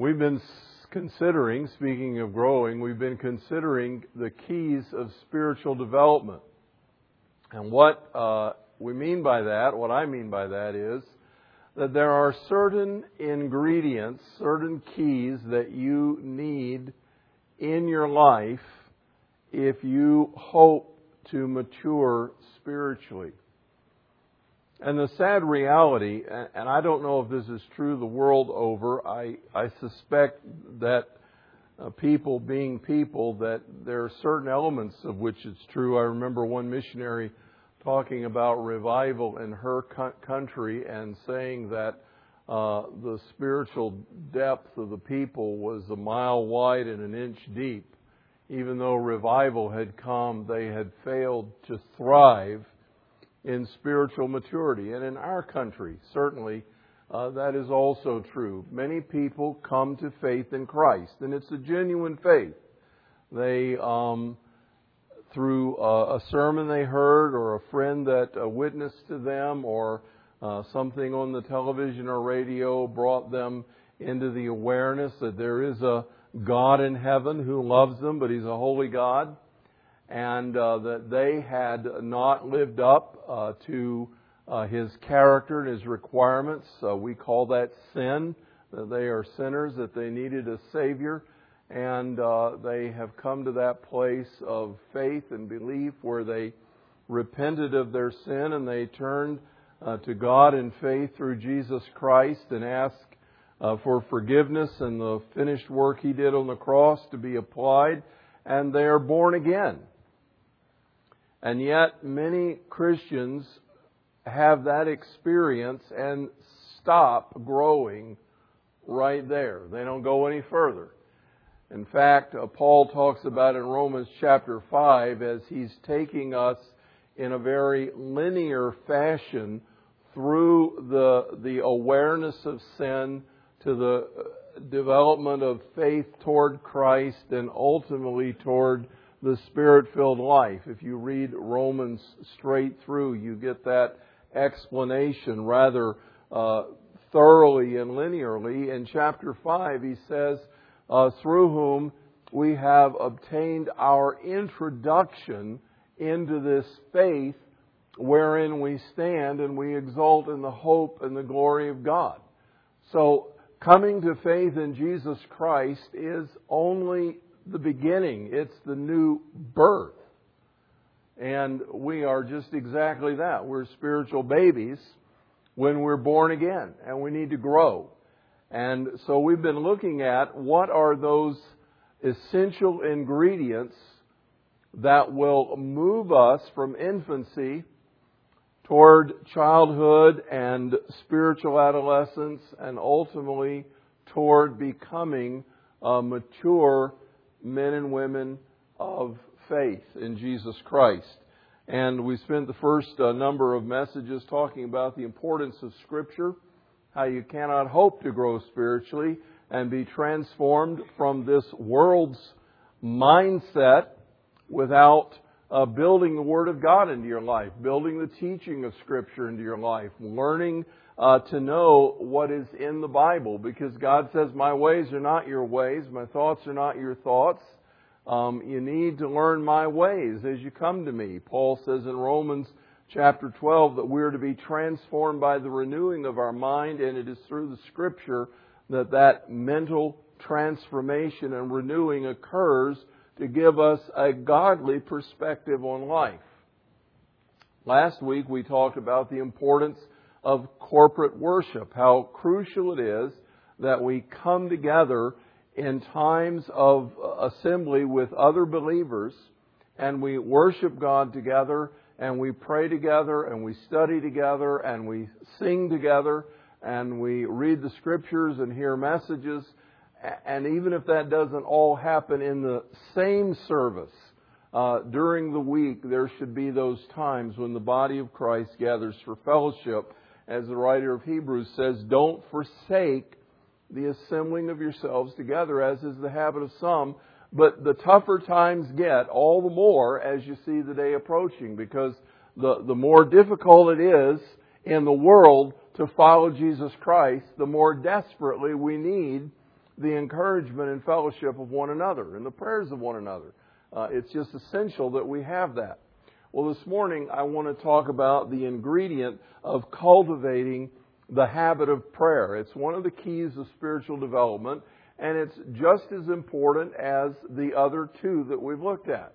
We've been considering, speaking of growing, we've been considering the keys of spiritual development. And what uh, we mean by that, what I mean by that is that there are certain ingredients, certain keys that you need in your life if you hope to mature spiritually. And the sad reality, and I don't know if this is true the world over, I, I suspect that uh, people being people, that there are certain elements of which it's true. I remember one missionary talking about revival in her country and saying that uh, the spiritual depth of the people was a mile wide and an inch deep. Even though revival had come, they had failed to thrive in spiritual maturity. And in our country, certainly, uh, that is also true. Many people come to faith in Christ, and it's a genuine faith. They, um, through a, a sermon they heard, or a friend that uh, witnessed to them, or uh, something on the television or radio brought them into the awareness that there is a God in heaven who loves them, but He's a holy God and uh, that they had not lived up uh, to uh, his character and his requirements. we call that sin, that they are sinners, that they needed a Savior, and uh, they have come to that place of faith and belief where they repented of their sin and they turned uh, to God in faith through Jesus Christ and asked uh, for forgiveness and the finished work He did on the cross to be applied, and they are born again. And yet, many Christians have that experience and stop growing right there. They don't go any further. In fact, uh, Paul talks about in Romans chapter 5 as he's taking us in a very linear fashion through the, the awareness of sin to the uh, development of faith toward Christ and ultimately toward the spirit filled life. If you read Romans straight through, you get that explanation rather uh, thoroughly and linearly. In chapter 5, he says, uh, through whom we have obtained our introduction into this faith wherein we stand and we exult in the hope and the glory of God. So, coming to faith in Jesus Christ is only the beginning, it's the new birth. And we are just exactly that. We're spiritual babies when we're born again, and we need to grow. And so we've been looking at what are those essential ingredients that will move us from infancy toward childhood and spiritual adolescence and ultimately toward becoming a mature men and women of faith in Jesus Christ. And we spent the first uh, number of messages talking about the importance of Scripture, how you cannot hope to grow spiritually and be transformed from this world's mindset without uh, building the Word of God into your life, building the teaching of Scripture into your life, learning uh, to know what is in the Bible because God says, My ways are not your ways, my thoughts are not your thoughts. Um, you need to learn my ways as you come to me. Paul says in Romans chapter 12 that we're to be transformed by the renewing of our mind, and it is through the Scripture that that mental transformation and renewing occurs to give us a godly perspective on life. Last week we talked about the importance of corporate worship, how crucial it is that we come together in times of assembly with other believers and we worship God together and we pray together and we study together and we sing together and we read the scriptures and hear messages. And even if that doesn't all happen in the same service, uh, during the week, there should be those times when the body of Christ gathers for fellowship as the writer of Hebrews says, don't forsake the assembling of yourselves together, as is the habit of some. But the tougher times get, all the more as you see the day approaching, because the, the more difficult it is in the world to follow Jesus Christ, the more desperately we need the encouragement and fellowship of one another and the prayers of one another. Uh, it's just essential that we have that. Well, this morning I want to talk about the ingredient of cultivating the habit of prayer. It's one of the keys of spiritual development, and it's just as important as the other two that we've looked at.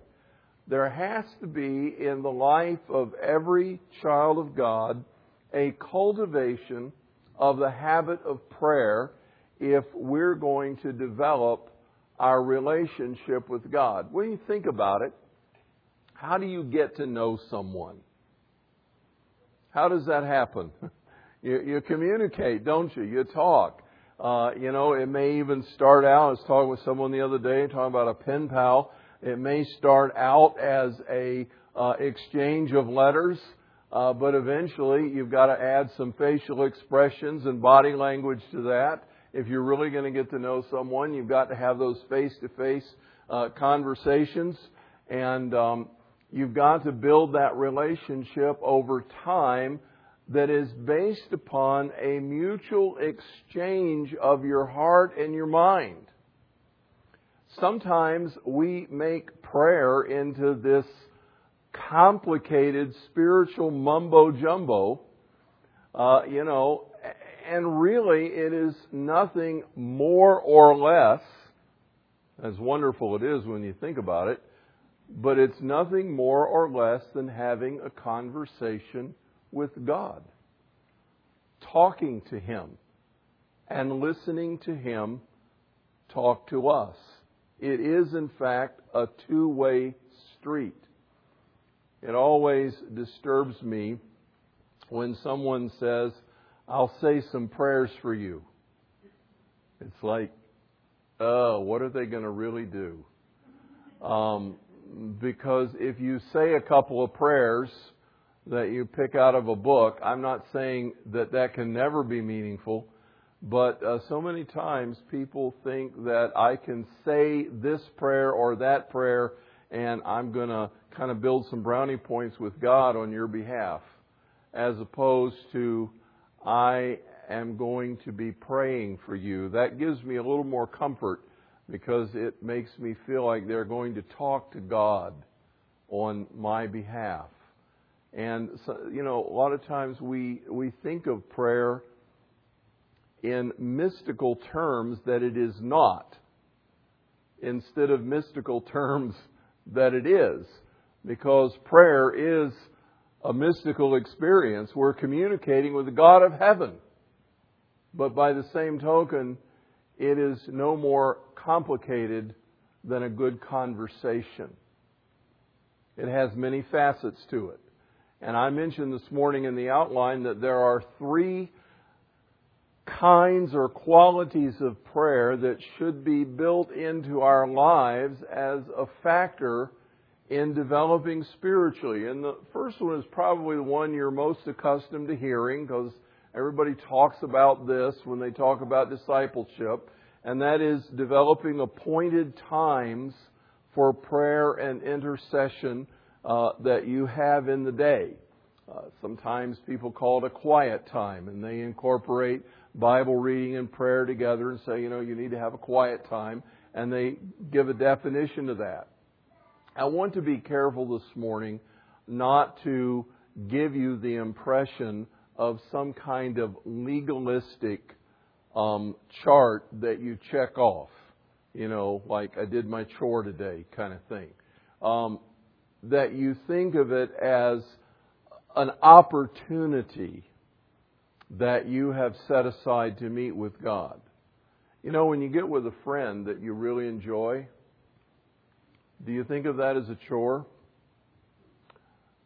There has to be in the life of every child of God a cultivation of the habit of prayer if we're going to develop our relationship with God. When you think about it, how do you get to know someone? How does that happen? you, you communicate, don't you? You talk. Uh, you know, it may even start out. I was talking with someone the other day, talking about a pen pal. It may start out as a uh, exchange of letters, uh, but eventually you've got to add some facial expressions and body language to that. If you're really going to get to know someone, you've got to have those face-to-face uh, conversations, and um, you've got to build that relationship over time that is based upon a mutual exchange of your heart and your mind. Sometimes we make prayer into this complicated spiritual mumbo jumbo, uh, you know, and really it is nothing more or less, as wonderful it is when you think about it, but it's nothing more or less than having a conversation with God, talking to Him, and listening to Him talk to us. It is, in fact, a two way street. It always disturbs me when someone says, I'll say some prayers for you. It's like, oh, what are they going to really do? Um, because if you say a couple of prayers that you pick out of a book, I'm not saying that that can never be meaningful, but uh, so many times people think that I can say this prayer or that prayer and I'm going to kind of build some brownie points with God on your behalf, as opposed to I am going to be praying for you. That gives me a little more comfort because it makes me feel like they're going to talk to God on my behalf. And so, you know, a lot of times we we think of prayer in mystical terms that it is not, instead of mystical terms that it is, because prayer is a mystical experience. We're communicating with the God of heaven. But by the same token, it is no more complicated than a good conversation. It has many facets to it. And I mentioned this morning in the outline that there are three kinds or qualities of prayer that should be built into our lives as a factor in developing spiritually. And the first one is probably the one you're most accustomed to hearing because everybody talks about this when they talk about discipleship, and that is developing appointed times for prayer and intercession uh, that you have in the day. Uh, sometimes people call it a quiet time, and they incorporate Bible reading and prayer together and say, you know, you need to have a quiet time, and they give a definition to that. I want to be careful this morning not to give you the impression of some kind of legalistic um, chart that you check off, you know, like I did my chore today kind of thing. Um, that you think of it as an opportunity that you have set aside to meet with God. You know, when you get with a friend that you really enjoy, do you think of that as a chore?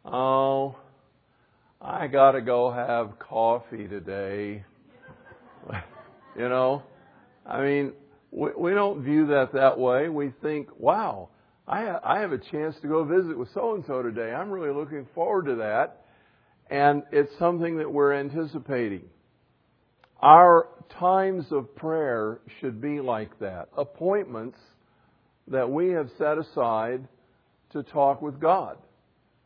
Oh, I got to go have coffee today. you know, I mean, we, we don't view that that way. We think, wow, I, I have a chance to go visit with so and so today. I'm really looking forward to that. And it's something that we're anticipating. Our times of prayer should be like that appointments that we have set aside to talk with God.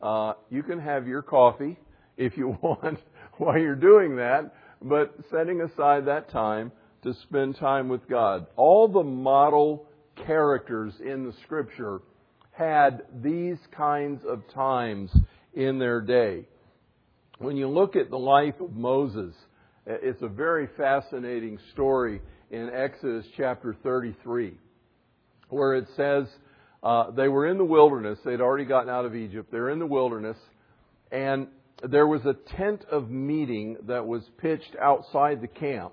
Uh, you can have your coffee if you want while you're doing that, but setting aside that time to spend time with God. All the model characters in the scripture had these kinds of times in their day. When you look at the life of Moses, it's a very fascinating story in Exodus chapter 33, where it says uh, they were in the wilderness. They'd already gotten out of Egypt. They're in the wilderness, and there was a tent of meeting that was pitched outside the camp.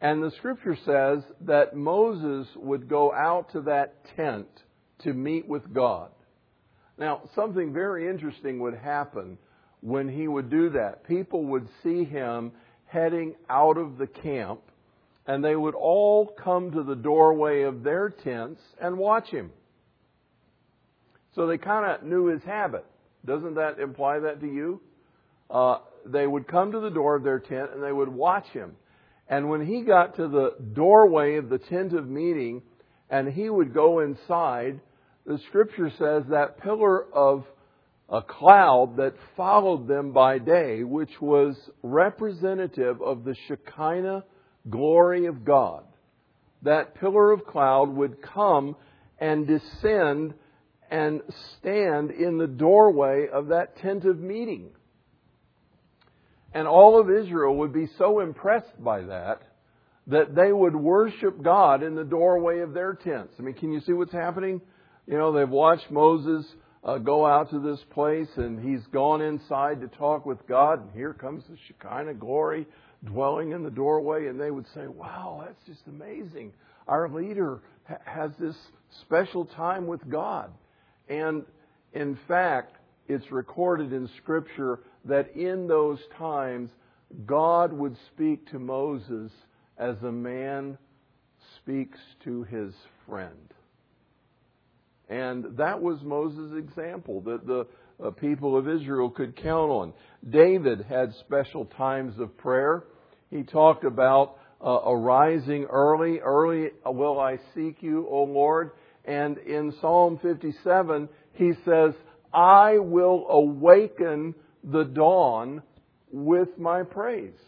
And the scripture says that Moses would go out to that tent to meet with God. Now, something very interesting would happen when he would do that. People would see him heading out of the camp, and they would all come to the doorway of their tents and watch him. So they kind of knew his habit. Doesn't that imply that to you? Uh, they would come to the door of their tent and they would watch him. And when he got to the doorway of the tent of meeting and he would go inside, the scripture says that pillar of a cloud that followed them by day, which was representative of the Shekinah glory of God. That pillar of cloud would come and descend and stand in the doorway of that tent of meeting. And all of Israel would be so impressed by that that they would worship God in the doorway of their tents. I mean, can you see what's happening? You know, they've watched Moses uh, go out to this place and he's gone inside to talk with God, and here comes the Shekinah glory dwelling in the doorway, and they would say, Wow, that's just amazing. Our leader ha- has this special time with God. And in fact, it's recorded in Scripture that in those times, God would speak to Moses as a man speaks to his friend. And that was Moses' example that the uh, people of Israel could count on. David had special times of prayer. He talked about uh, arising early. Early will I seek you, O Lord. And in Psalm 57, he says, I will awaken the dawn with my praise.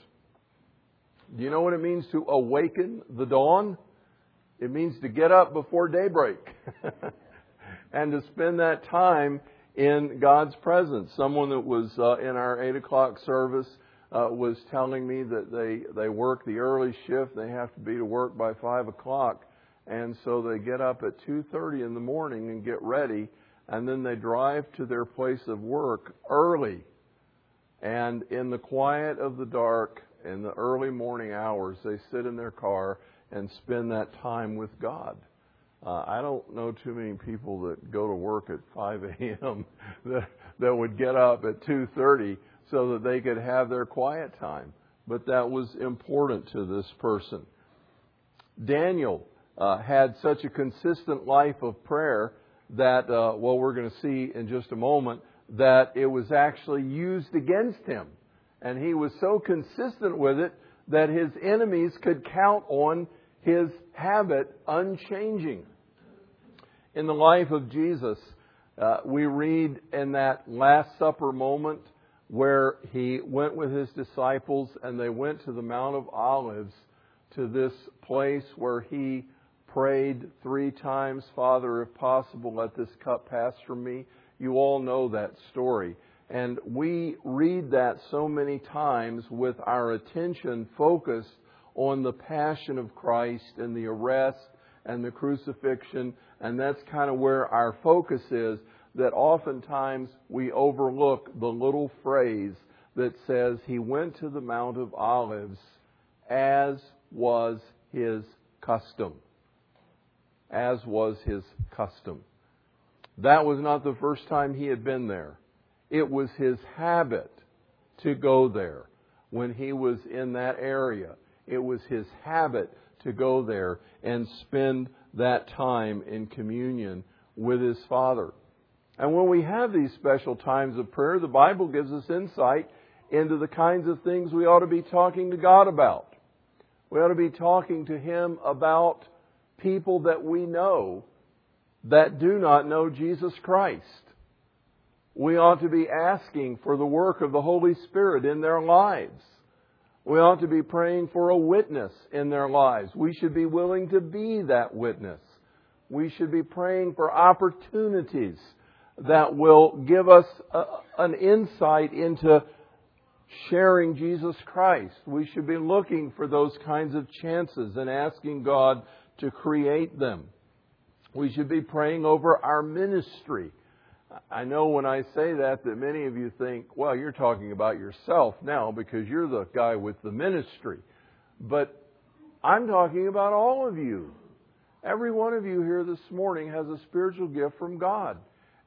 Do you know what it means to awaken the dawn? It means to get up before daybreak and to spend that time in God's presence. Someone that was uh, in our 8 o'clock service uh, was telling me that they, they work the early shift. They have to be to work by 5 o'clock. And so they get up at 2.30 in the morning and get ready. And then they drive to their place of work early and in the quiet of the dark, in the early morning hours, they sit in their car and spend that time with God. Uh, I don't know too many people that go to work at 5 a.m. that that would get up at 2:30 so that they could have their quiet time. But that was important to this person. Daniel uh, had such a consistent life of prayer that, uh, well, we're going to see in just a moment that it was actually used against him. And he was so consistent with it that his enemies could count on his habit unchanging. In the life of Jesus, uh, we read in that Last Supper moment where he went with his disciples and they went to the Mount of Olives to this place where he prayed three times, Father, if possible, let this cup pass from me. You all know that story. And we read that so many times with our attention focused on the passion of Christ and the arrest and the crucifixion. And that's kind of where our focus is, that oftentimes we overlook the little phrase that says, He went to the Mount of Olives as was his custom. As was his custom. That was not the first time he had been there. It was his habit to go there when he was in that area. It was his habit to go there and spend that time in communion with his Father. And when we have these special times of prayer, the Bible gives us insight into the kinds of things we ought to be talking to God about. We ought to be talking to Him about people that we know that do not know Jesus Christ. We ought to be asking for the work of the Holy Spirit in their lives. We ought to be praying for a witness in their lives. We should be willing to be that witness. We should be praying for opportunities that will give us a, an insight into sharing Jesus Christ. We should be looking for those kinds of chances and asking God to create them. We should be praying over our ministry. I know when I say that that many of you think, well, you're talking about yourself now because you're the guy with the ministry. But I'm talking about all of you. Every one of you here this morning has a spiritual gift from God.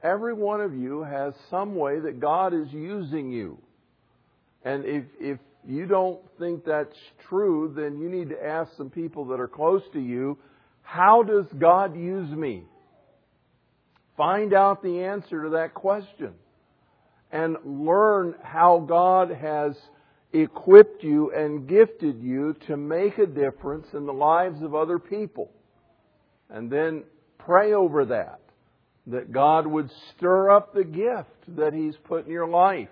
Every one of you has some way that God is using you. And if, if you don't think that's true, then you need to ask some people that are close to you, how does God use me? Find out the answer to that question and learn how God has equipped you and gifted you to make a difference in the lives of other people. And then pray over that, that God would stir up the gift that He's put in your life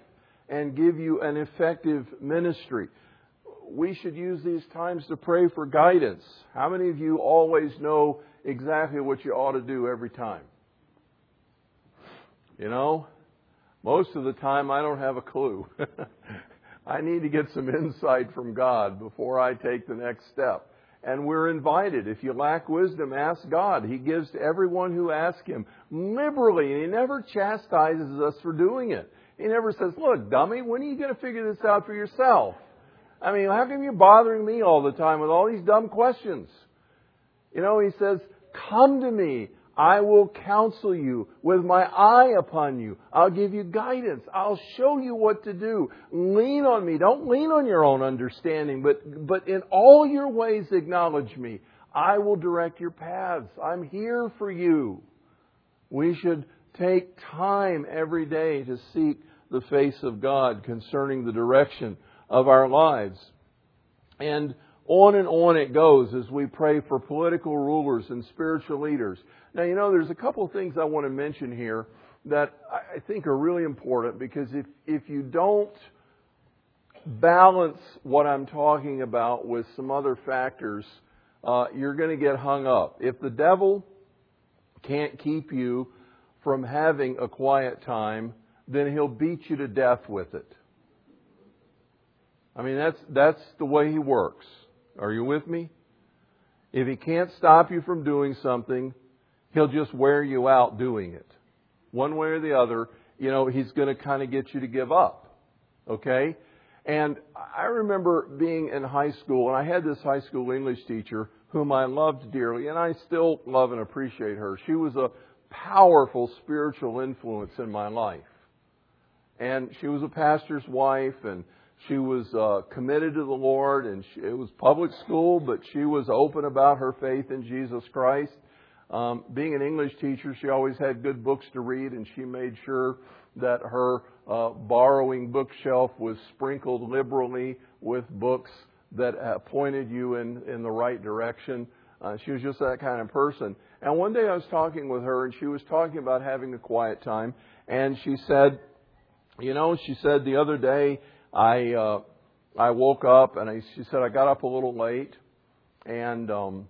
and give you an effective ministry. We should use these times to pray for guidance. How many of you always know exactly what you ought to do every time? You know, most of the time I don't have a clue. I need to get some insight from God before I take the next step. And we're invited. If you lack wisdom, ask God. He gives to everyone who asks Him liberally, and He never chastises us for doing it. He never says, Look, dummy, when are you going to figure this out for yourself? I mean, how come you're bothering me all the time with all these dumb questions? You know, He says, Come to me. I will counsel you with my eye upon you. I'll give you guidance. I'll show you what to do. Lean on me. Don't lean on your own understanding, but, but in all your ways acknowledge me. I will direct your paths. I'm here for you. We should take time every day to seek the face of God concerning the direction of our lives. And on and on it goes as we pray for political rulers and spiritual leaders. Now, you know, there's a couple of things I want to mention here that I think are really important because if, if you don't balance what I'm talking about with some other factors, uh, you're going to get hung up. If the devil can't keep you from having a quiet time, then he'll beat you to death with it. I mean, that's, that's the way he works. Are you with me? If he can't stop you from doing something, he'll just wear you out doing it. One way or the other, you know, he's going to kind of get you to give up. Okay? And I remember being in high school, and I had this high school English teacher whom I loved dearly, and I still love and appreciate her. She was a powerful spiritual influence in my life. And she was a pastor's wife, and she was uh, committed to the Lord, and she, it was public school, but she was open about her faith in Jesus Christ. Um, being an English teacher, she always had good books to read, and she made sure that her uh, borrowing bookshelf was sprinkled liberally with books that uh, pointed you in, in the right direction. Uh, she was just that kind of person. And one day I was talking with her, and she was talking about having a quiet time, and she said, you know, she said the other day I uh, I woke up and I, she said I got up a little late, and um,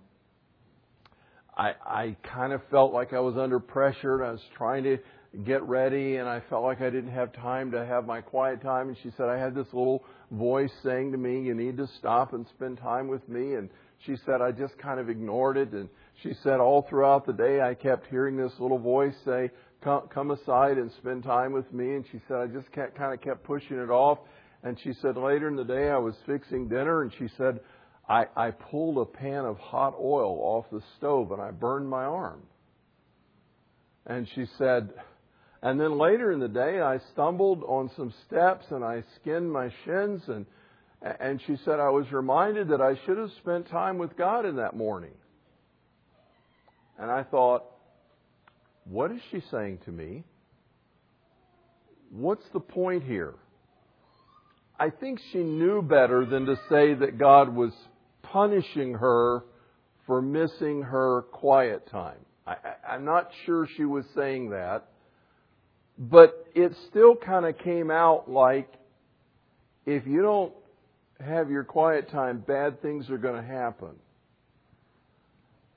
I I kind of felt like I was under pressure. And I was trying to get ready, and I felt like I didn't have time to have my quiet time. And she said I had this little voice saying to me, "You need to stop and spend time with me." And she said I just kind of ignored it, and she said all throughout the day I kept hearing this little voice say, "Come, come aside and spend time with me." And she said I just kept, kind of kept pushing it off. And she said later in the day I was fixing dinner and she said I, I pulled a pan of hot oil off the stove and I burned my arm. And she said, and then later in the day I stumbled on some steps and I skinned my shins and and she said I was reminded that I should have spent time with God in that morning. And I thought, what is she saying to me? What's the point here? I think she knew better than to say that God was punishing her for missing her quiet time. I, am not sure she was saying that, but it still kind of came out like if you don't have your quiet time, bad things are going to happen.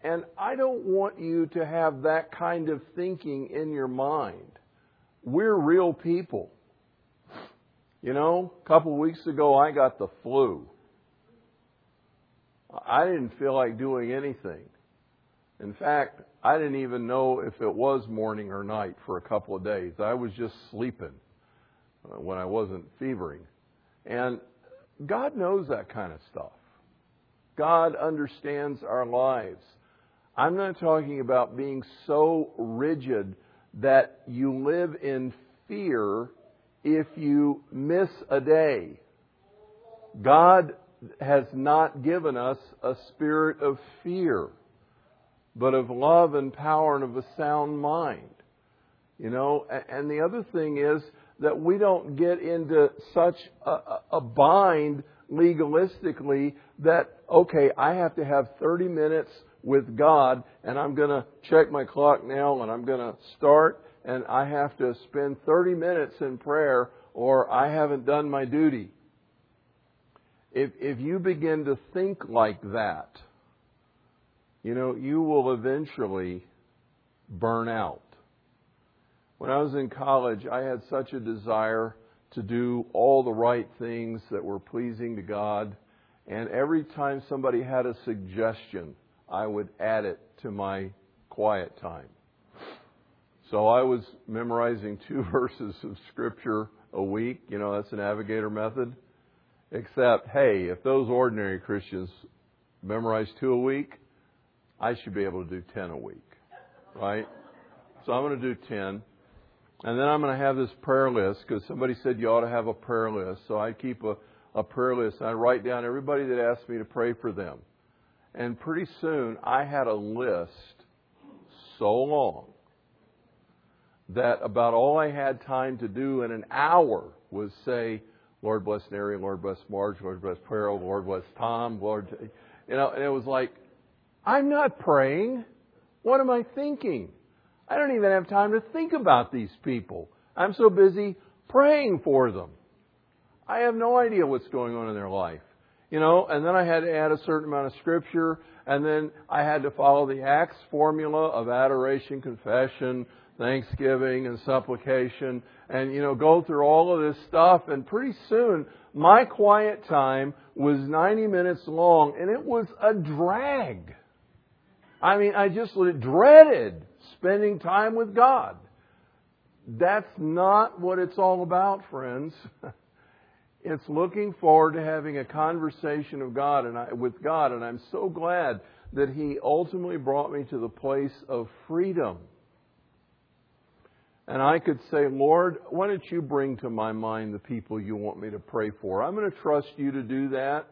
And I don't want you to have that kind of thinking in your mind. We're real people. You know, a couple weeks ago I got the flu. I didn't feel like doing anything. In fact, I didn't even know if it was morning or night for a couple of days. I was just sleeping uh, when I wasn't fevering. And God knows that kind of stuff. God understands our lives. I'm not talking about being so rigid that you live in fear if you miss a day. God has not given us a spirit of fear, but of love and power and of a sound mind. You know, and the other thing is that we don't get into such a, a bind legalistically that, okay, I have to have 30 minutes with God and I'm going to check my clock now and I'm going to start and I have to spend 30 minutes in prayer or I haven't done my duty. If, if you begin to think like that, you know, you will eventually burn out. When I was in college, I had such a desire to do all the right things that were pleasing to God. And every time somebody had a suggestion, I would add it to my quiet time. So I was memorizing two verses of Scripture a week. You know, that's a navigator method. Except, hey, if those ordinary Christians memorize two a week, I should be able to do 10 a week. Right? So I'm going to do 10. And then I'm going to have this prayer list because somebody said you ought to have a prayer list. So I keep a, a prayer list and I write down everybody that asks me to pray for them. And pretty soon I had a list so long that about all I had time to do in an hour was say, Lord bless Mary, Lord bless Marge, Lord bless Pearl, Lord bless Tom, Lord, you know, and it was like, I'm not praying. What am I thinking? I don't even have time to think about these people. I'm so busy praying for them. I have no idea what's going on in their life. You know, and then I had to add a certain amount of scripture, and then I had to follow the Acts formula of adoration, confession, thanksgiving, and supplication, and, you know, go through all of this stuff, and pretty soon, my quiet time was 90 minutes long, and it was a drag. I mean, I just dreaded spending time with God. That's not what it's all about, friends. It's looking forward to having a conversation of God and I, with God, and I'm so glad that He ultimately brought me to the place of freedom. And I could say, Lord, why don't you bring to my mind the people you want me to pray for? I'm going to trust you to do that.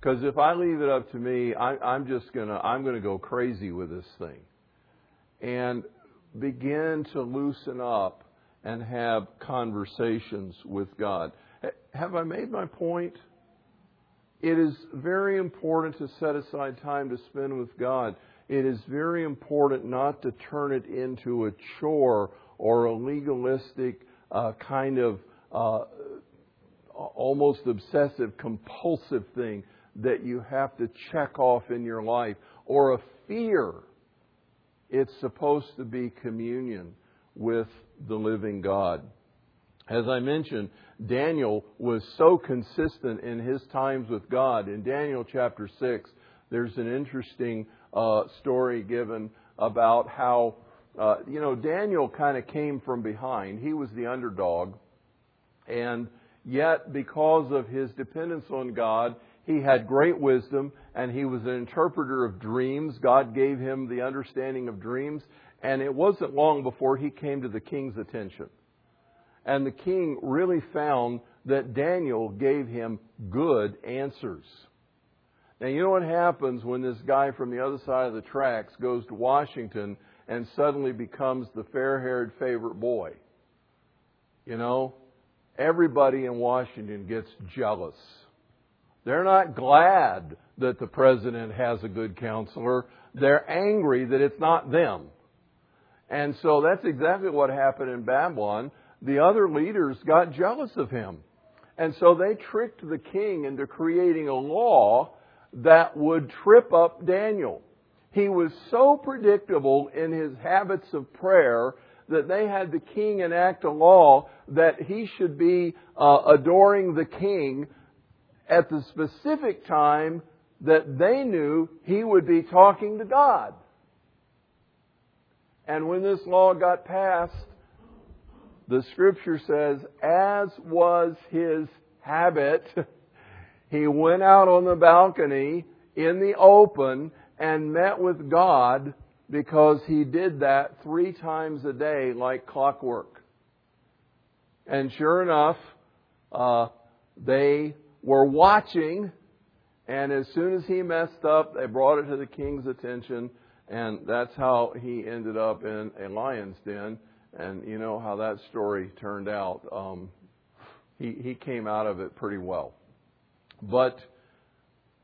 Because if I leave it up to me, I, am just gonna I'm gonna go crazy with this thing, and begin to loosen up and have conversations with God. Have I made my point? It is very important to set aside time to spend with God. It is very important not to turn it into a chore or a legalistic uh, kind of uh, almost obsessive compulsive thing that you have to check off in your life or a fear. It's supposed to be communion with the living God. As I mentioned, Daniel was so consistent in his times with God. In Daniel chapter 6, there's an interesting uh, story given about how, uh, you know, Daniel kind of came from behind. He was the underdog. And yet, because of his dependence on God, he had great wisdom and he was an interpreter of dreams. God gave him the understanding of dreams. And it wasn't long before he came to the king's attention. And the king really found that Daniel gave him good answers. Now, you know what happens when this guy from the other side of the tracks goes to Washington and suddenly becomes the fair haired favorite boy? You know, everybody in Washington gets jealous they're not glad that the president has a good counselor. They're angry that it's not them. And so that's exactly what happened in Babylon. The other leaders got jealous of him. And so they tricked the king into creating a law that would trip up Daniel. He was so predictable in his habits of prayer that they had the king enact a law that he should be uh, adoring the king at the specific time that they knew he would be talking to God. And when this law got passed, the scripture says, as was his habit, he went out on the balcony in the open and met with God because he did that three times a day like clockwork. And sure enough, uh, they were watching, and as soon as he messed up, they brought it to the king's attention, and that's how he ended up in a lion's den. And you know how that story turned out. Um, he he came out of it pretty well, but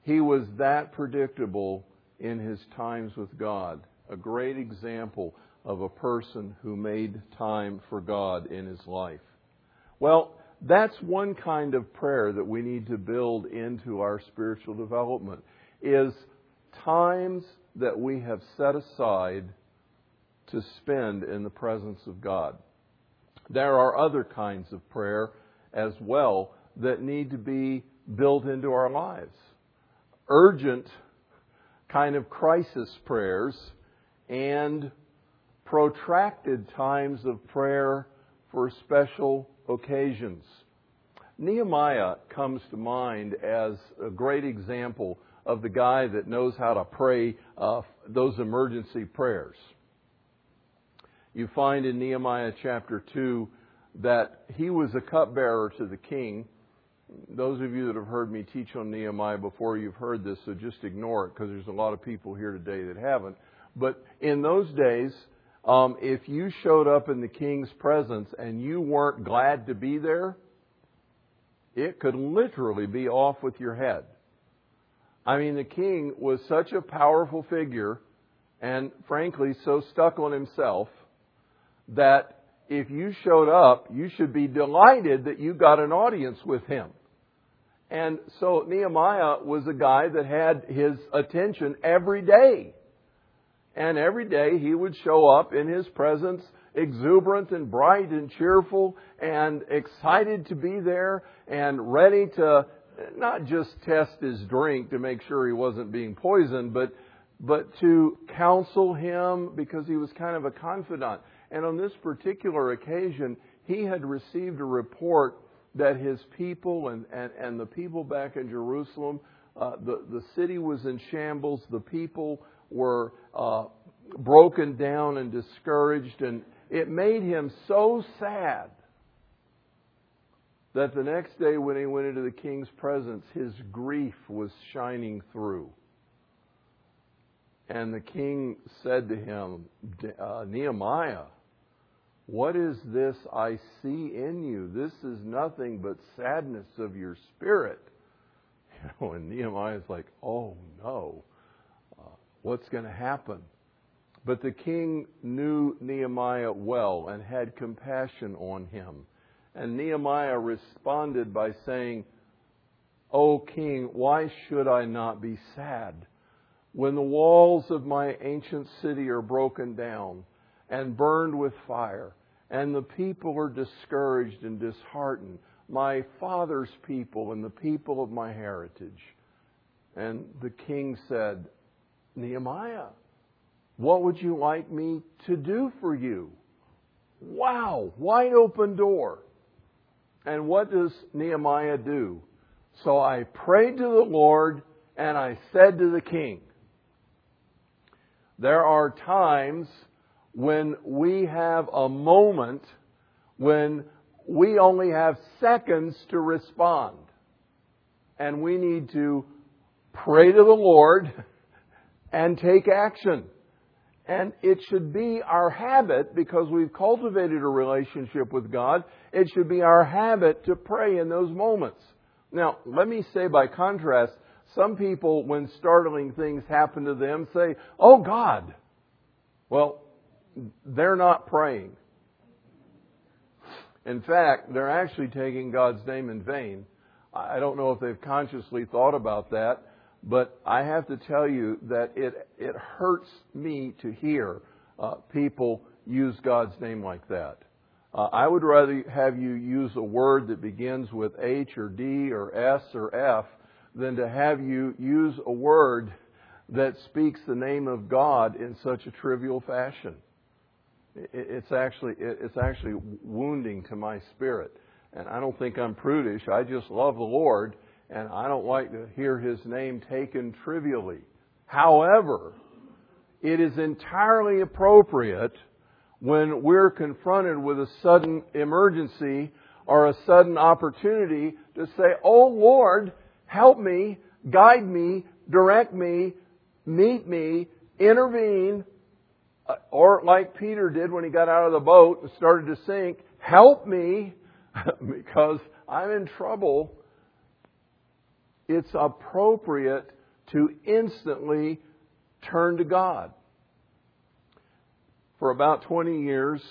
he was that predictable in his times with God. A great example of a person who made time for God in his life. Well, that's one kind of prayer that we need to build into our spiritual development is times that we have set aside to spend in the presence of God. There are other kinds of prayer as well that need to be built into our lives. Urgent kind of crisis prayers and protracted times of prayer for special occasions. Nehemiah comes to mind as a great example of the guy that knows how to pray uh, those emergency prayers. You find in Nehemiah chapter 2 that he was a cupbearer to the king. Those of you that have heard me teach on Nehemiah before, you've heard this, so just ignore it because there's a lot of people here today that haven't. But in those days, um, if you showed up in the king's presence and you weren't glad to be there, it could literally be off with your head. I mean, the king was such a powerful figure and frankly so stuck on himself that if you showed up, you should be delighted that you got an audience with him. And so Nehemiah was a guy that had his attention every day. And every day he would show up in his presence exuberant and bright and cheerful and excited to be there and ready to not just test his drink to make sure he wasn't being poisoned, but but to counsel him because he was kind of a confidant. And on this particular occasion, he had received a report that his people and, and, and the people back in Jerusalem, uh, the, the city was in shambles, the people were uh, broken down and discouraged, and it made him so sad that the next day when he went into the king's presence, his grief was shining through. And the king said to him, uh, Nehemiah, what is this I see in you? This is nothing but sadness of your spirit. You know, and Nehemiah's like, oh no, uh, what's going to happen? But the king knew Nehemiah well and had compassion on him. And Nehemiah responded by saying, O king, why should I not be sad? When the walls of my ancient city are broken down and burned with fire, and the people are discouraged and disheartened, my father's people and the people of my heritage. And the king said, Nehemiah, what would you like me to do for you? Wow, wide open door. And what does Nehemiah do? So I prayed to the Lord and I said to the king, there are times when we have a moment when we only have seconds to respond. And we need to pray to the Lord and take action. And it should be our habit, because we've cultivated a relationship with God, it should be our habit to pray in those moments. Now, let me say by contrast, some people, when startling things happen to them, say, Oh God. Well, they're not praying. In fact, they're actually taking God's name in vain. I don't know if they've consciously thought about that, but I have to tell you that it, it hurts me to hear uh, people use God's name like that. Uh, I would rather have you use a word that begins with H or D or S or F than to have you use a word that speaks the name of God in such a trivial fashion. It's actually, it's actually wounding to my spirit. And I don't think I'm prudish. I just love the Lord and I don't like to hear his name taken trivially. However, it is entirely appropriate when we're confronted with a sudden emergency or a sudden opportunity to say, Oh Lord, help me, guide me, direct me, meet me, intervene, or like Peter did when he got out of the boat and started to sink, help me because I'm in trouble. It's appropriate to instantly turn to God. For about 20 years,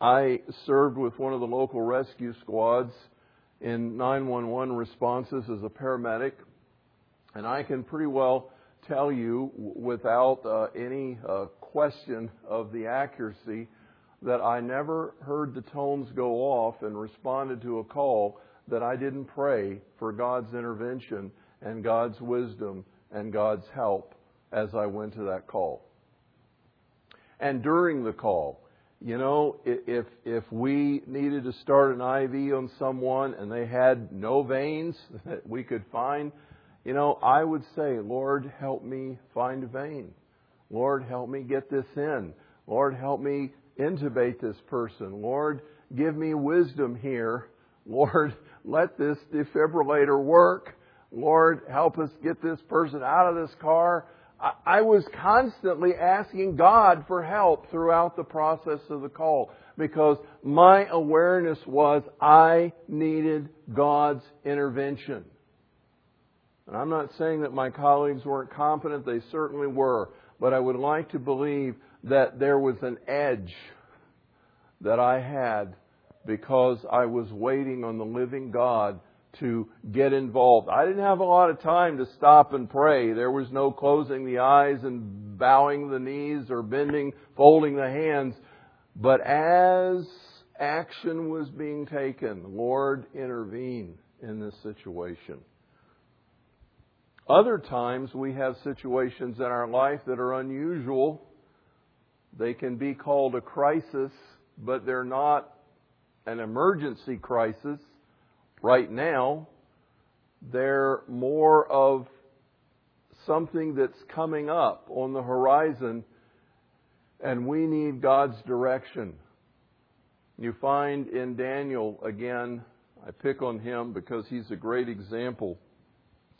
I served with one of the local rescue squads in 911 responses as a paramedic, and I can pretty well tell you without uh, any uh, question of the accuracy that I never heard the tones go off and responded to a call that I didn't pray for God's intervention and God's wisdom and God's help as I went to that call and during the call. You know, if if we needed to start an IV on someone and they had no veins that we could find, you know, I would say, Lord, help me find a vein. Lord, help me get this in. Lord, help me intubate this person. Lord, give me wisdom here. Lord, let this defibrillator work. Lord, help us get this person out of this car. I was constantly asking God for help throughout the process of the call because my awareness was I needed God's intervention. And I'm not saying that my colleagues weren't competent, they certainly were, but I would like to believe that there was an edge that I had because I was waiting on the living God to get involved. I didn't have a lot of time to stop and pray. There was no closing the eyes and bowing the knees or bending, folding the hands. But as action was being taken, Lord intervene in this situation. Other times we have situations in our life that are unusual. They can be called a crisis, but they're not an emergency crisis right now, they're more of something that's coming up on the horizon, and we need God's direction. You find in Daniel, again, I pick on him because he's a great example,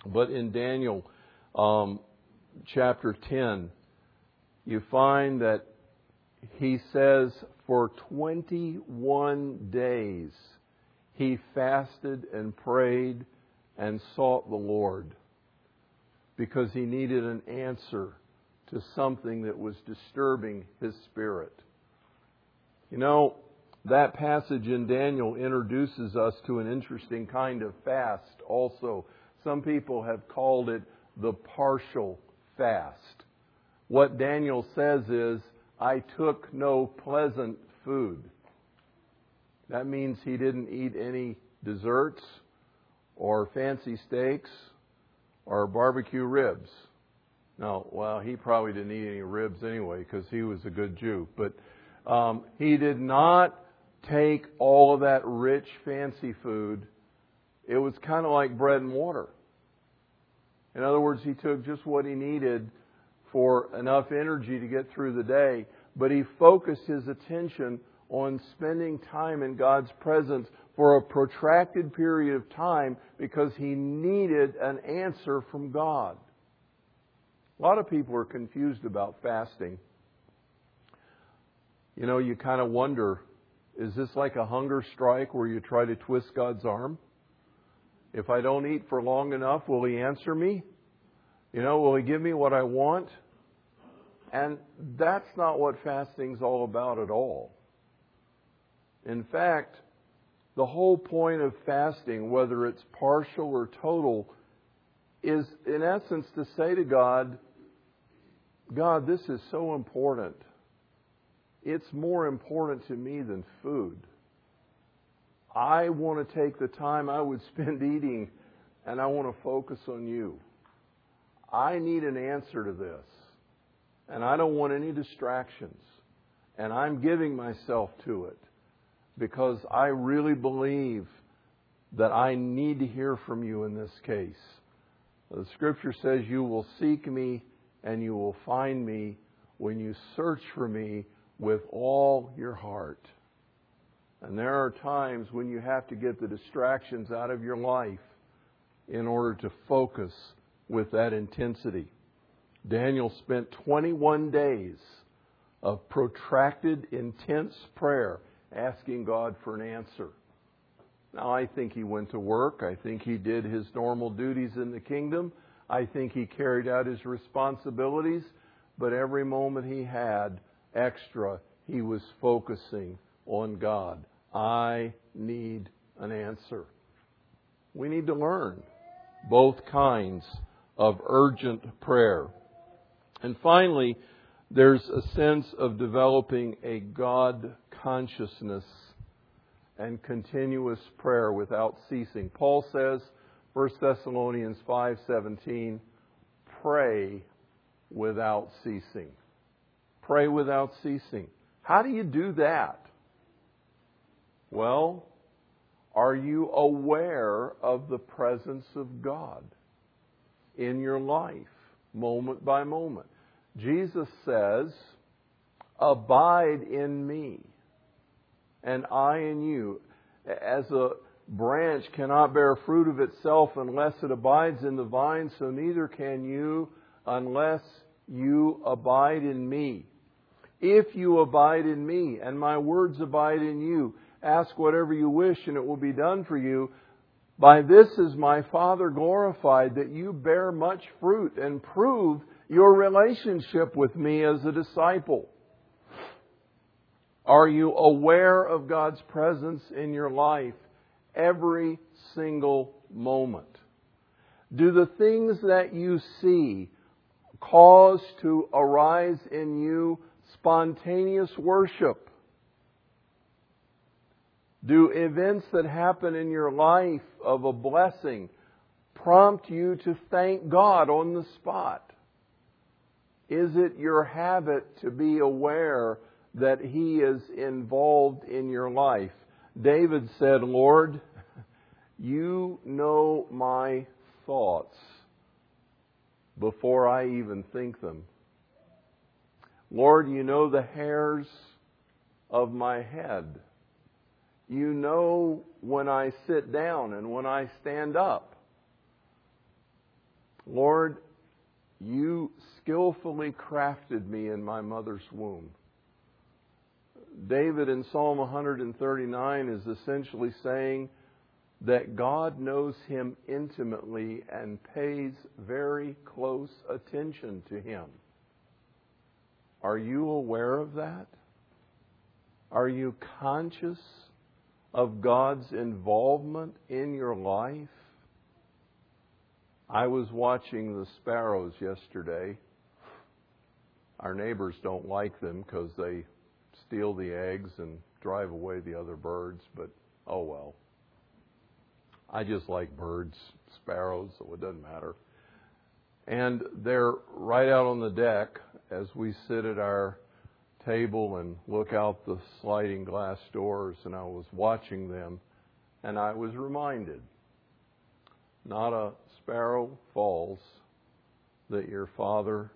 but in Daniel um, chapter 10, you find that he says, for 21 days, he fasted and prayed and sought the Lord because he needed an answer to something that was disturbing his spirit. You know, that passage in Daniel introduces us to an interesting kind of fast also. Some people have called it the partial fast. What Daniel says is, I took no pleasant food. That means he didn't eat any desserts or fancy steaks or barbecue ribs. No, well, he probably didn't eat any ribs anyway because he was a good Jew. But um, he did not take all of that rich, fancy food. It was kind of like bread and water. In other words, he took just what he needed for enough energy to get through the day, but he focused his attention on spending time in God's presence for a protracted period of time because he needed an answer from God. A lot of people are confused about fasting. You know, you kind of wonder is this like a hunger strike where you try to twist God's arm? If I don't eat for long enough, will He answer me? You know, will He give me what I want? And that's not what fasting's all about at all. In fact, The whole point of fasting, whether it's partial or total, is in essence to say to God, God, this is so important. It's more important to me than food. I want to take the time I would spend eating and I want to focus on you. I need an answer to this. And I don't want any distractions. And I'm giving myself to it because I really believe that I need to hear from you in this case. The scripture says, You will seek me and you will find me when you search for me with all your heart. And there are times when you have to get the distractions out of your life in order to focus with that intensity. Daniel spent 21 days of protracted, intense prayer asking God for an answer. Now, I think he went to work. I think he did his normal duties in the kingdom. I think he carried out his responsibilities. But every moment he had extra, he was focusing on God. I need an answer. We need to learn both kinds of urgent prayer. And finally, there's a sense of developing a God consciousness and continuous prayer without ceasing. Paul says, 1 Thessalonians 5:17, pray without ceasing. Pray without ceasing. How do you do that? Well, are you aware of the presence of God in your life, moment by moment? Jesus says, Abide in me, and I in you. As a branch cannot bear fruit of itself unless it abides in the vine, so neither can you unless you abide in me. If you abide in me, and my words abide in you, ask whatever you wish, and it will be done for you. By this is my Father glorified, that you bear much fruit and prove your relationship with me as a disciple. Are you aware of God's presence in your life every single moment? Do the things that you see cause to arise in you spontaneous worship? Do events that happen in your life of a blessing prompt you to thank God on the spot? Is it your habit to be aware that He is involved in your life? David said, Lord, you know my thoughts before I even think them. Lord, you know the hairs of my head. You know when I sit down and when I stand up. Lord, you skillfully crafted me in my mother's womb. David in Psalm 139 is essentially saying that God knows him intimately and pays very close attention to him. Are you aware of that? Are you conscious of God's involvement in your life? I was watching the sparrows yesterday. Our neighbors don't like them because they steal the eggs and drive away the other birds, but oh well. I just like birds, sparrows, so it doesn't matter. And they're right out on the deck as we sit at our table and look out the sliding glass doors, and I was watching them, and I was reminded not a sparrow falls that your Father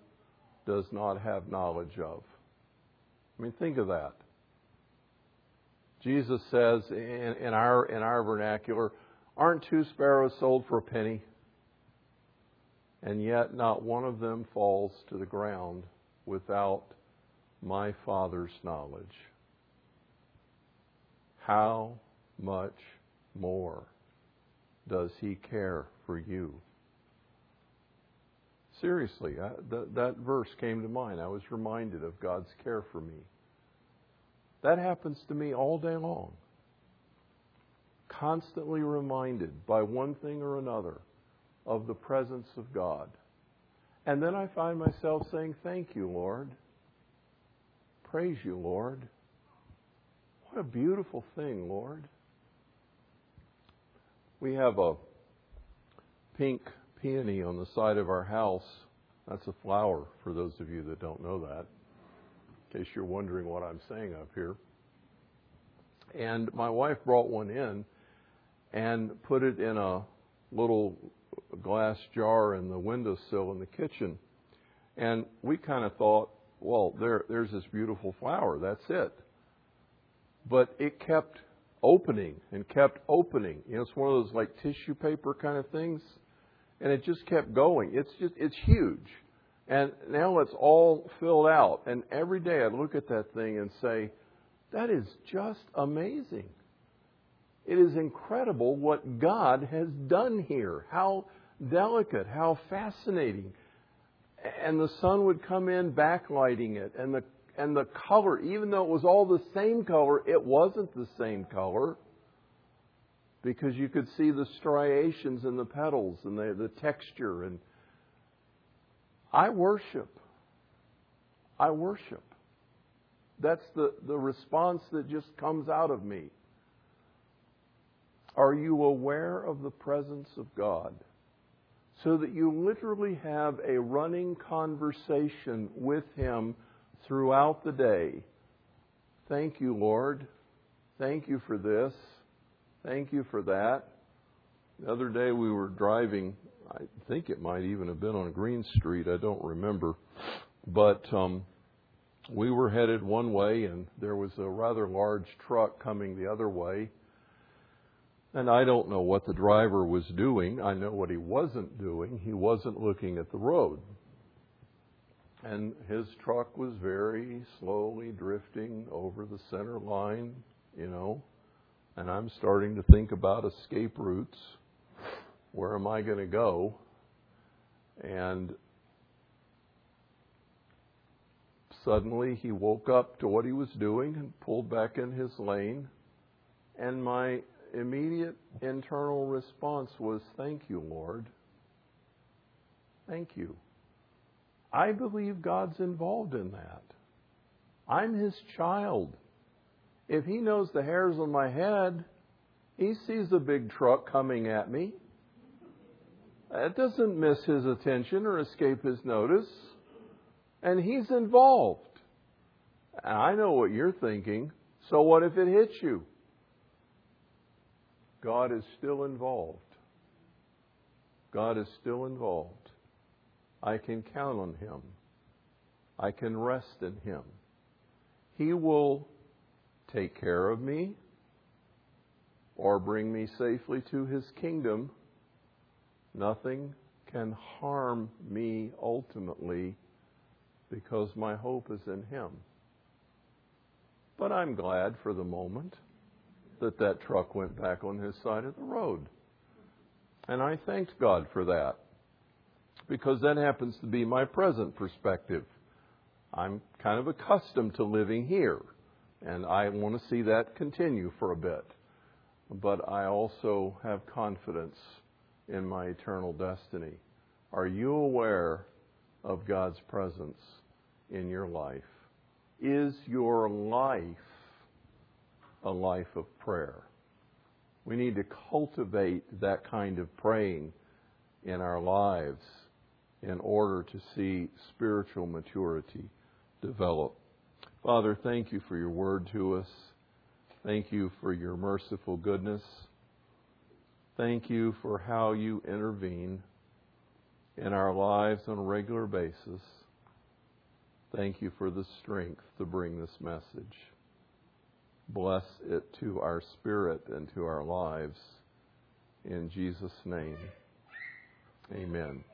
does not have knowledge of. I mean, think of that. Jesus says in, in, our, in our vernacular, aren't two sparrows sold for a penny? And yet not one of them falls to the ground without my Father's knowledge. How much more does He care for you? Seriously, I, th- that verse came to mind. I was reminded of God's care for me. That happens to me all day long. constantly reminded by one thing or another of the presence of God. And then I find myself saying, Thank you, Lord. Praise you, Lord. What a beautiful thing, Lord. We have a pink peony on the side of our house. That's a flower, for those of you that don't know that, in case you're wondering what I'm saying up here. And my wife brought one in and put it in a little glass jar in the windowsill in the kitchen. And we kind of thought, well, there, there's this beautiful flower. That's it. But it kept opening and kept opening. You know, it's one of those like tissue paper kind of things. And it just kept going. It's just, it's huge. And now it's all filled out. And every day I look at that thing and say, that is just amazing. It is incredible what God has done here. How delicate, how fascinating. And the sun would come in backlighting it, and the and the color, even though it was all the same color, it wasn't the same color because you could see the striations in the petals and the, the texture. And I worship. I worship. That's the, the response that just comes out of me. Are you aware of the presence of God? So that you literally have a running conversation with Him throughout the day. Thank you, Lord. Thank you for this. Thank you for that. The other day we were driving, I think it might even have been on Green Street, I don't remember. But um, we were headed one way, and there was a rather large truck coming the other way. And I don't know what the driver was doing. I know what he wasn't doing. He wasn't looking at the road. And his truck was very slowly drifting over the center line, you know. And I'm starting to think about escape routes. Where am I going to go? And suddenly he woke up to what he was doing and pulled back in his lane. And my immediate internal response was, Thank you, Lord. Thank you. I believe God's involved in that. I'm His child. If He knows the hairs on my head, He sees the big truck coming at me. It doesn't miss His attention or escape His notice. And He's involved. I know what you're thinking. So what if it hits you? God is still involved. God is still involved. I can count on Him. I can rest in Him. He will take care of me or bring me safely to His kingdom. Nothing can harm me ultimately because my hope is in Him. But I'm glad for the moment that that truck went back on his side of the road. And I thanked God for that because that happens to be my present perspective. I'm kind of accustomed to living here, and I want to see that continue for a bit. But I also have confidence in my eternal destiny. Are you aware of God's presence in your life? Is your life a life of prayer. We need to cultivate that kind of praying in our lives in order to see spiritual maturity develop. Father, thank you for your word to us. Thank you for your merciful goodness. Thank you for how you intervene in our lives on a regular basis. Thank you for the strength to bring this message bless it to our spirit and to our lives. In Jesus' name, amen.